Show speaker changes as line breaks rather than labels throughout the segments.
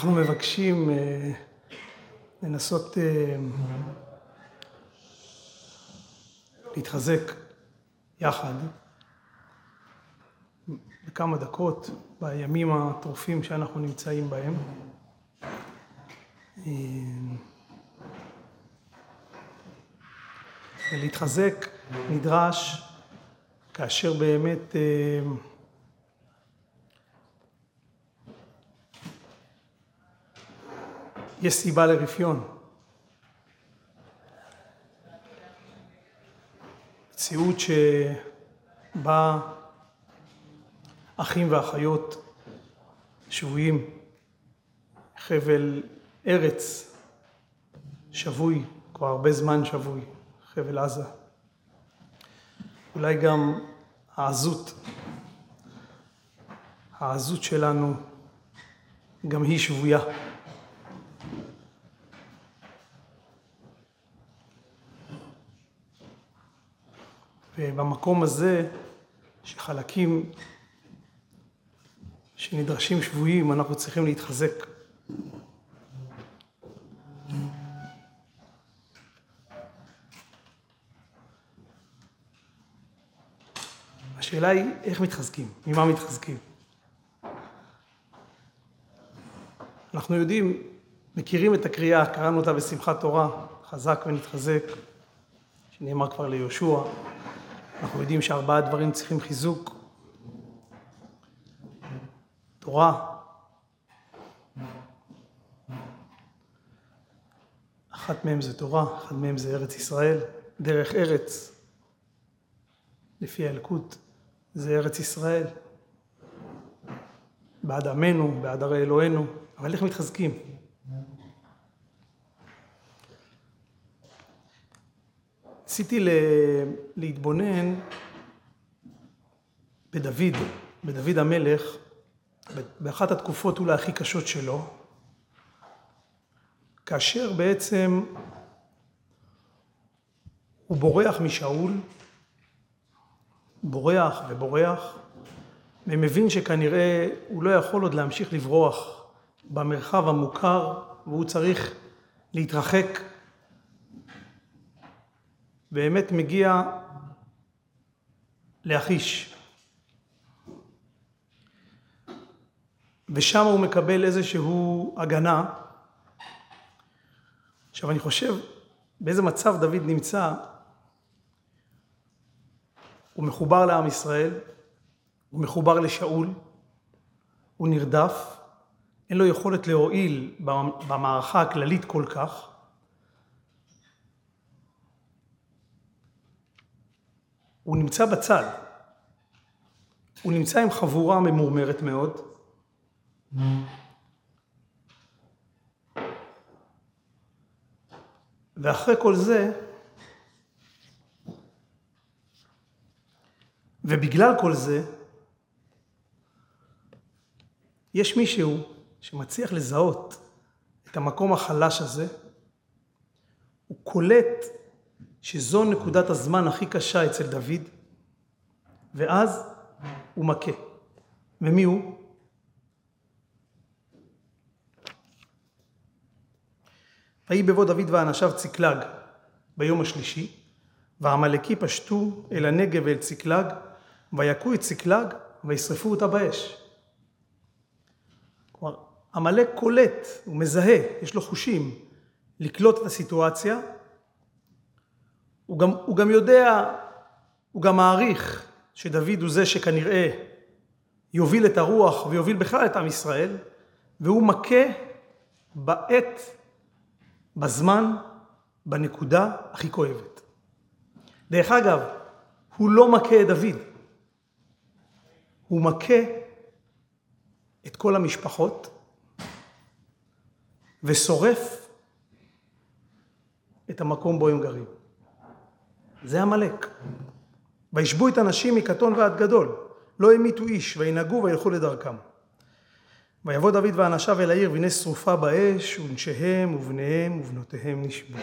אנחנו מבקשים אה, לנסות אה, להתחזק יחד בכמה דקות בימים הטרופים שאנחנו נמצאים בהם. אה, ולהתחזק נדרש כאשר באמת יש סיבה לרפיון. מציאות שבה אחים ואחיות שבויים, חבל ארץ שבוי, כבר הרבה זמן שבוי, חבל עזה. אולי גם העזות, העזות שלנו גם היא שבויה. ובמקום הזה, שחלקים שנדרשים שבויים, אנחנו צריכים להתחזק. השאלה היא איך מתחזקים, ממה מתחזקים. אנחנו יודעים, מכירים את הקריאה, קראנו אותה בשמחת תורה, חזק ונתחזק, שנאמר כבר ליהושע, אנחנו יודעים שארבעה דברים צריכים חיזוק. תורה, אחת מהם זה תורה, אחת מהם זה ארץ ישראל, דרך ארץ, לפי האלקוט, זה ארץ ישראל. בעד עמנו, בעד ערי אלוהינו, אבל איך מתחזקים? ניסיתי להתבונן בדוד, בדוד המלך, באחת התקופות אולי הכי קשות שלו, כאשר בעצם הוא בורח משאול, בורח ובורח, ומבין שכנראה הוא לא יכול עוד להמשיך לברוח במרחב המוכר, והוא צריך להתרחק באמת מגיע לאחיש. ושם הוא מקבל איזשהו הגנה. עכשיו אני חושב באיזה מצב דוד נמצא, הוא מחובר לעם ישראל, הוא מחובר לשאול, הוא נרדף, אין לו יכולת להועיל במערכה הכללית כל כך, הוא נמצא בצד. הוא נמצא עם חבורה ממורמרת מאוד. ואחרי כל זה, ובגלל כל זה, יש מישהו שמצליח לזהות את המקום החלש הזה, הוא קולט שזו נקודת הזמן הכי קשה אצל דוד, ואז הוא מכה. ומי הוא? ויהי בבוא דוד ואנשיו צקלג ביום השלישי, והעמלקי פשטו אל הנגב ואל צקלג, ויכו את צקלג וישרפו אותה באש. כלומר, עמלק קולט, הוא מזהה, יש לו חושים לקלוט את הסיטואציה הוא גם, הוא גם יודע, הוא גם מעריך שדוד הוא זה שכנראה יוביל את הרוח ויוביל בכלל את עם ישראל, והוא מכה בעת, בזמן, בנקודה הכי כואבת. דרך אגב, הוא לא מכה את דוד, הוא מכה את כל המשפחות ושורף את המקום בו הם גרים. זה עמלק. וישבו את הנשים מקטון ועד גדול, לא המיתו איש, וינהגו וילכו לדרכם. ויבוא דוד ואנשיו אל העיר, והנה שרופה באש, ונשיהם ובניהם ובנותיהם נשבו.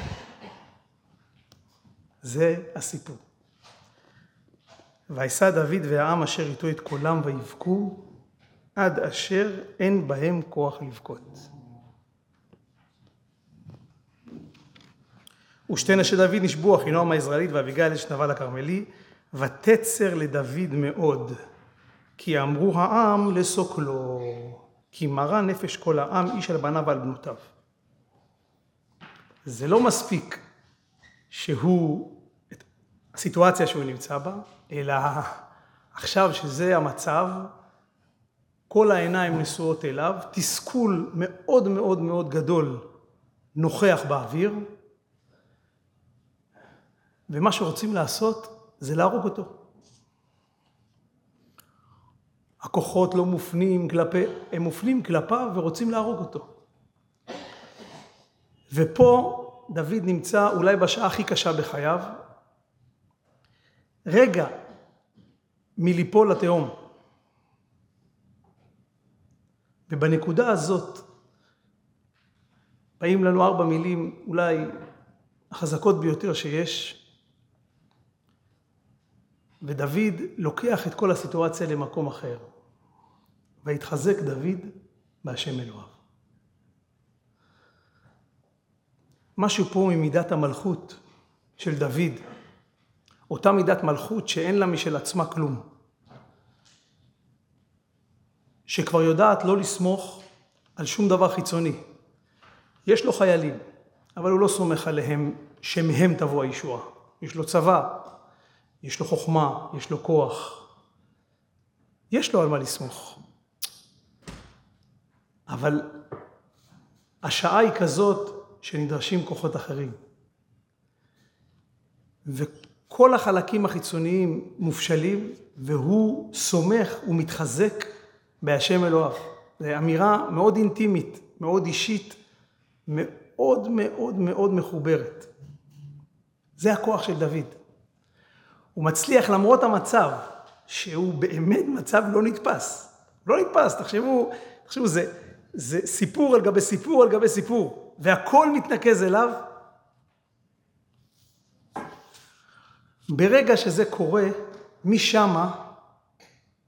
זה הסיפור. וישא דוד והעם אשר איתו את קולם ויבכו, עד אשר אין בהם כוח לבכות. ושתי נשי דוד נשבו אחינועם היזרעאלית ואביגיל אשת נבל הכרמלי, ותצר לדוד מאוד, כי אמרו העם לסוקלו, כי מרה נפש כל העם איש על בניו ועל בנותיו. זה לא מספיק שהוא, הסיטואציה שהוא נמצא בה, אלא עכשיו שזה המצב, כל העיניים נשואות אליו, תסכול מאוד מאוד מאוד גדול נוכח באוויר, ומה שרוצים לעשות זה להרוג אותו. הכוחות לא מופנים כלפי, הם מופנים כלפיו ורוצים להרוג אותו. ופה דוד נמצא אולי בשעה הכי קשה בחייו, רגע מליפול לתהום. ובנקודה הזאת באים לנו ארבע מילים אולי החזקות ביותר שיש, ודוד לוקח את כל הסיטואציה למקום אחר. ויתחזק דוד בהשם אלוהיו. משהו פה ממידת המלכות של דוד, אותה מידת מלכות שאין לה משל עצמה כלום, שכבר יודעת לא לסמוך על שום דבר חיצוני. יש לו חיילים, אבל הוא לא סומך עליהם שמהם תבוא הישועה. יש לו צבא, יש לו חוכמה, יש לו כוח. יש לו על מה לסמוך. אבל השעה היא כזאת שנדרשים כוחות אחרים. וכל החלקים החיצוניים מופשלים, והוא סומך ומתחזק בהשם אלוהיו. זו אמירה מאוד אינטימית, מאוד אישית, מאוד מאוד מאוד מחוברת. זה הכוח של דוד. הוא מצליח למרות המצב, שהוא באמת מצב לא נתפס. לא נתפס, תחשבו, תחשבו, זה, זה סיפור על גבי סיפור על גבי סיפור, והכל מתנקז אליו. ברגע שזה קורה, משמה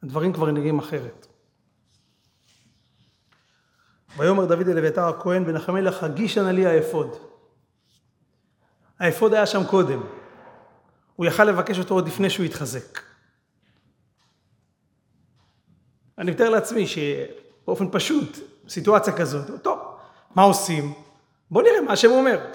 הדברים כבר נראים אחרת. ויאמר דוד אל אביתר הכהן בן החמלך הגישה נא לי האפוד. האפוד היה שם קודם. הוא יכל לבקש אותו עוד לפני שהוא התחזק. אני מתאר לעצמי שבאופן פשוט, סיטואציה כזאת, טוב, מה עושים? בוא נראה מה השם אומר.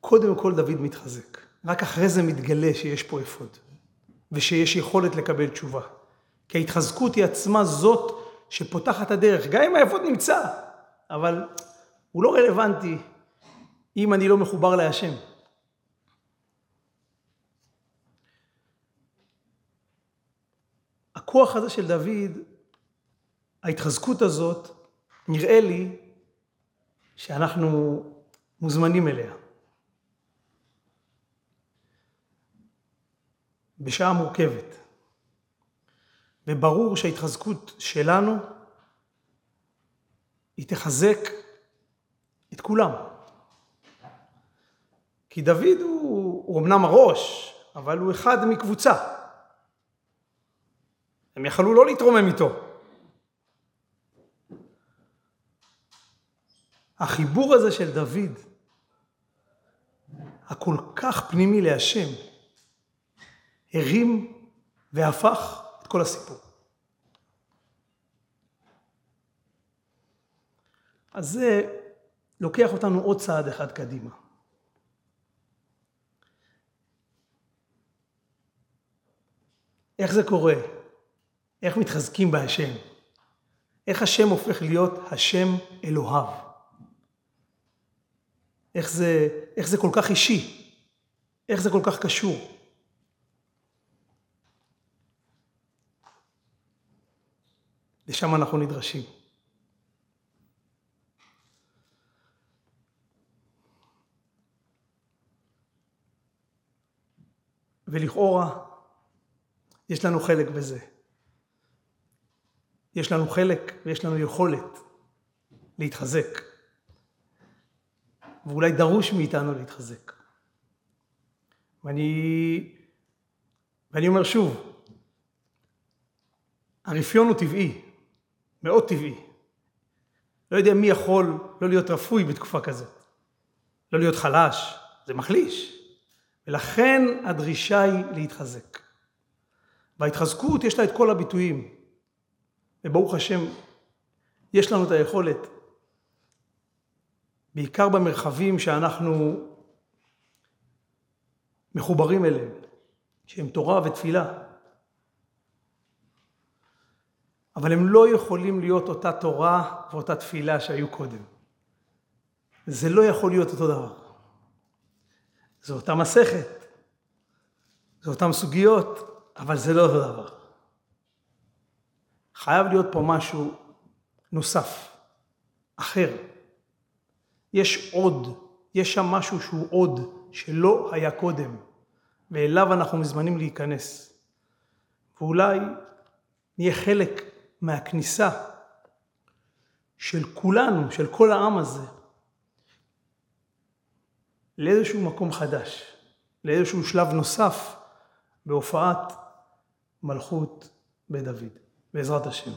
קודם כל דוד מתחזק, רק אחרי זה מתגלה שיש פה אפוד, ושיש יכולת לקבל תשובה. כי ההתחזקות היא עצמה זאת שפותחת הדרך, גם אם האפוד נמצא, אבל הוא לא רלוונטי אם אני לא מחובר להשם. הכוח הזה של דוד, ההתחזקות הזאת, נראה לי שאנחנו מוזמנים אליה. בשעה מורכבת. וברור שההתחזקות שלנו היא תחזק את כולם. כי דוד הוא, הוא אמנם הראש, אבל הוא אחד מקבוצה. הם יכלו לא להתרומם איתו. החיבור הזה של דוד, הכל כך פנימי להשם, הרים והפך את כל הסיפור. אז זה לוקח אותנו עוד צעד אחד קדימה. איך זה קורה? איך מתחזקים בהשם? איך השם הופך להיות השם אלוהיו? איך זה, איך זה כל כך אישי? איך זה כל כך קשור? לשם אנחנו נדרשים. ולכאורה יש לנו חלק בזה. יש לנו חלק ויש לנו יכולת להתחזק. ואולי דרוש מאיתנו להתחזק. ואני, ואני אומר שוב, הרפיון הוא טבעי, מאוד טבעי. לא יודע מי יכול לא להיות רפוי בתקופה כזאת. לא להיות חלש, זה מחליש. ולכן הדרישה היא להתחזק. וההתחזקות יש לה את כל הביטויים. וברוך השם, יש לנו את היכולת, בעיקר במרחבים שאנחנו מחוברים אליהם, שהם תורה ותפילה. אבל הם לא יכולים להיות אותה תורה ואותה תפילה שהיו קודם. זה לא יכול להיות אותו דבר. זו אותה מסכת, זו אותן סוגיות, אבל זה לא אותו דבר. חייב להיות פה משהו נוסף, אחר. יש עוד, יש שם משהו שהוא עוד, שלא היה קודם, ואליו אנחנו מזמנים להיכנס. ואולי נהיה חלק מהכניסה של כולנו, של כל העם הזה, לאיזשהו מקום חדש, לאיזשהו שלב נוסף בהופעת מלכות בית דוד, בעזרת השם.